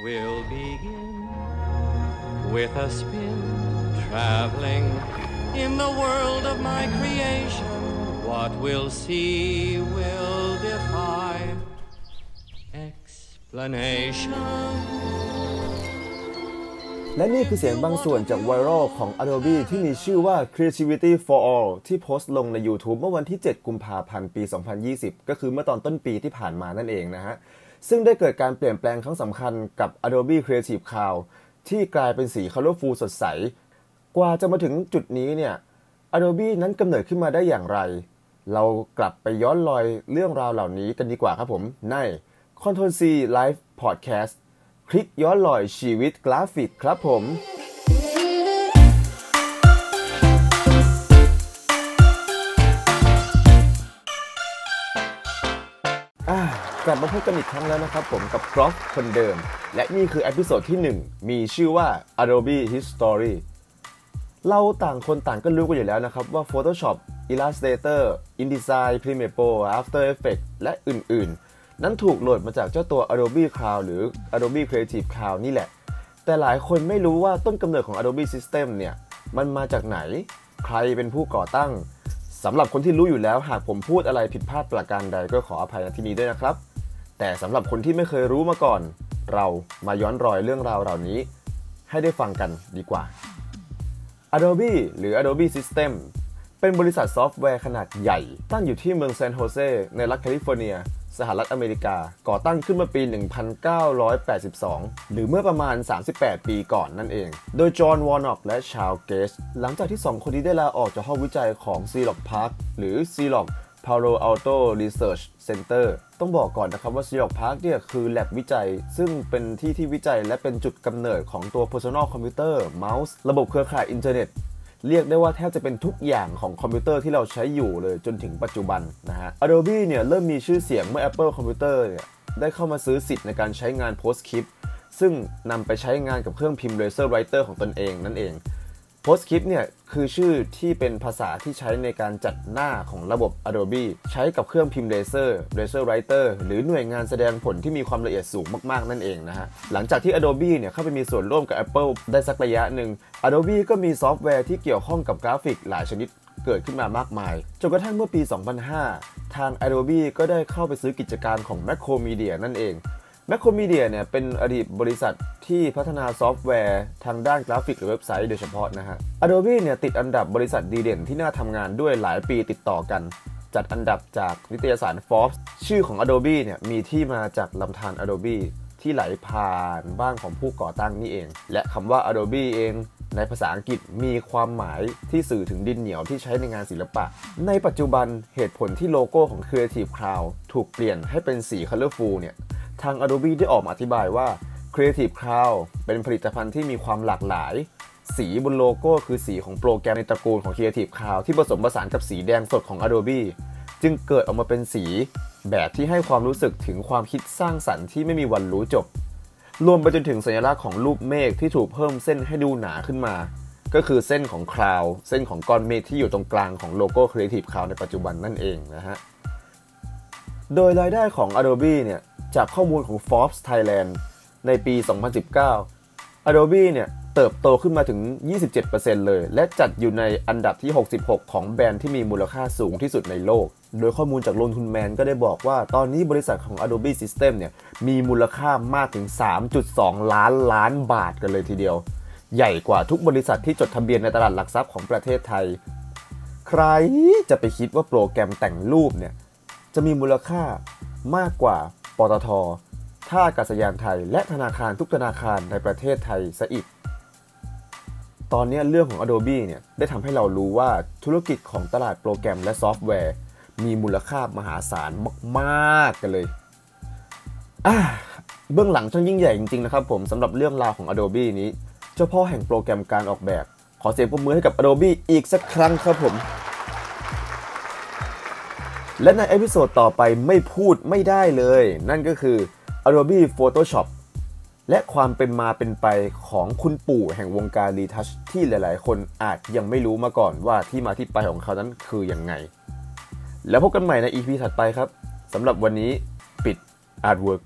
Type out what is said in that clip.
We'll begin with a spin, traveling in the world of my creation. What we'll see will defy explanation. และนี่คือเสียงบางส่วนจากไวรัลของ Adobe ที่มีชื่อว่า Creativity for All ที่โพสต์ลงใน YouTube เมื่อวันที่ 7 กุมภาพันธ์ ปี 2020 ก็คือเมื่อตอนต้นปีที่ผ่านมานั่นเองนะฮะ ซึ่งได้เกิดการเปลี่ยนแปลงครั้งสำคัญกับ Adobe Creative Cloud ที่กลายเป็นสี colorful สดใส กว่าจะมาถึงจุดนี้เนี่ย Adobe นั้นกำเนิดขึ้นมาได้อย่างไร เรากลับไปย้อนรอยเรื่องราวเหล่านี้กันดีกว่าครับผมใน Control C Live Podcast คลิกย้อนรอยชีวิตกราฟิกครับผมอ่า กลับมาพบกันอีกครั้งแล้วนะครับผมกับกรอฟคนเดิม และนี่คือ episode ที่ 1 มีชื่อว่า Adobe History เราต่างคนต่างก็รู้กันอยู่แล้วนะครับ ว่า Photoshop Illustrator InDesign Premiere Pro After Effects และอื่นๆ นั้นถูกโหลดมาจากเจ้าตัว Adobe Cloud หรือ Adobe Creative Cloud นี่แหละ แต่หลายคนไม่รู้ว่าต้นกำเนิดของ Adobe System เนี่ย มันมาจากไหน ใครเป็นผู้ก่อตั้งสำหรับคนที่รู้อยู่แล้วหากผมพูดอะไรผิดพลาดประการใดก็ขออภัยณที่นี้ด้วยนะครับ แต่สำหรับคนที่ไม่เคยรู้มาก่อน เรามาย้อนรอยเรื่องราวเหล่านี้ ให้ได้ฟังกันดีกว่า Adobe หรือ Adobe System เป็นบริษัทซอฟต์แวร์ขนาดใหญ่ ตั้งอยู่ที่เมืองซานโฮเซในรัฐแคลิฟอร์เนีย สหรัฐอเมริกา ก่อตั้งขึ้นเมื่อปี 1982 หรือเมื่อประมาณ 38 ปีก่อนนั่นเอง โดยจอห์นวอร์น็อกและชาลส์เกสช์กี หลังจากที่ 2 คนนี้ได้ลาออกจากห้องวิจัยของ Xerox PARC หรือ Xerox Palo Alto Research Center ต้องบอกก่อนนะครับว่า c l o c Park เนี่ยคือแลบวิจัย ซึ่งเป็นที่ที่วิจัยและเป็นจุดกำเนิดของตัว Personal Computer เมาส์ระบบเครือข่ายอินเทอร์เน็ตเรียกได้ว่าแทบจะเป็นทุกอย่างของคอมพิวเตอร์ที่เราใช้อยู่เลยจนถึงปัจจุบันนะฮะ Adobe เนี่ยเริ่มมีชื่อเสียงเมื่อ Apple Computer เนี่ยได้เข้ามาซื้อสิทธิ์ในการใช้งาน PostScript ซึ่งนำไปใช้งานกับเครื่องพิมพ์ Laser Writer ของตนเองนั่นเอง PostScript เนี่ยคือชื่อที่เป็นภาษาที่ใช้ในการจัดหน้าของระบบ Adobe ใช้กับเครื่องพิมพ์ Laser Laser Writer หรือหน่วยงานแสดงผลที่มีความละเอียดสูงมากๆ นั่นเองนะฮะ หลังจากที่ Adobe เนี่ยเข้าไปมีส่วนร่วมกับ Apple ได้สักระยะหนึ่ง Adobe ก็มีซอฟต์แวร์ที่เกี่ยวข้องกับกราฟิกหลายชนิดเกิดขึ้นมามากมาย จนกระทั่งเมื่อปี 2005 ทาง Adobe ก็ได้เข้าไปซื้อกิจการของ Macromedia นั่นเอง Macromedia เนี่ยเป็นอดีตบริษัทที่พัฒนาซอฟต์แวร์ทางด้านกราฟิกหรือเว็บไซต์โดยเฉพาะนะฮะ Adobe เนี่ยติดอันดับบริษัทดีเด่นที่น่าทำงานด้วยหลายปีติดต่อกัน จัดอันดับจากนิตยสาร Forbes ชื่อของ Adobe เนี่ยมีที่มาจากลำธาร Adobe ที่ไหลผ่านบ้านของผู้ก่อตั้งนี่เอง และคำว่า Adobe เองในภาษาอังกฤษมีความหมายที่สื่อถึงดินเหนียวที่ใช้ในงานศิลปะ ในปัจจุบันเหตุผลที่โลโก้ของ Creative Cloud ถูกเปลี่ยนให้เป็นสี Colorful เนี่ย ทาง Adobe ได้ออกมาอธิบายว่า Creative Cloud เป็นผลิตภัณฑ์ที่มีความหลากหลาย สีบนโลโก้คือสีของโปรแกรมในตระกูลของ Creative Cloud ที่ผสมผสานกับสีแดงสดของ Adobe จึงเกิดออกมาเป็นสีแบบที่ให้ความรู้สึกถึงความคิดสร้างสรรค์ที่ไม่มีวันรู้จบ รวมไปจนถึงสัญลักษณ์ของรูปเมฆที่ถูกเพิ่มเส้นให้ดูหนาขึ้นมา ก็คือเส้นของ cloud เส้นของก้อนเมฆที่อยู่ตรงกลางของโลโก้ Creative Cloud ในปัจจุบันนั่นเองนะฮะ โดยรายได้ของ Adobe เนี่ยจากข้อมูลของ Forbes Thailand ในปี 2019 Adobe เนี่ยเติบโตขึ้นมาถึง 27%เลย และจัดอยู่ในอันดับที่ 66 ของแบรนด์ที่มีมูลค่าสูงที่สุดในโลก โดยข้อมูลจากลงทุนแมนก็ได้บอกว่าตอนนี้บริษัทของ Adobe System เนี่ยมีมูลค่ามากถึง 3.2 ล้านล้านบาทกันเลยทีเดียว ใหญ่กว่าทุกบริษัทที่จดทะเบียนในตลาดหลักทรัพย์ของประเทศไทย ใครจะไปคิดว่าโปรแกรมแต่งรูปเนี่ย จะมีมูลค่ามากกว่าปตทท่าอากาศยานไทย และธนาคารทุกธนาคารในประเทศไทยซะอีก ตอนนี้เรื่องของ Adobe เนี่ยได้ทำให้เรารู้ว่าธุรกิจของตลาดโปรแกรมและซอฟต์แวร์ มีมูลค่ามหาศาลมากๆกันเลยอ่าเบื้องหลังช่างยิ่งใหญ่จริงๆนะครับผมสำหรับเรื่องราวของ Adobe นี้ เจ้าพ่อแห่งโปรแกรมการออกแบบ ขอเสียงปรบมือให้กับ Adobe อีกสักครั้งครับผม และใน episode ต่อไปไม่พูดไม่ได้เลย นั่นก็คือ Adobe Photoshop และความเป็นมาเป็นไปของคุณปู่แห่งวงการ retouch ที่หลาย ๆ คนอาจยังไม่รู้มาก่อนว่าที่มาที่ไปของเขานั้นคืออยังไง แล้วพบกันใหม่ใน EP ถัดไปครับสำหรับวันนี้ปิด Artwork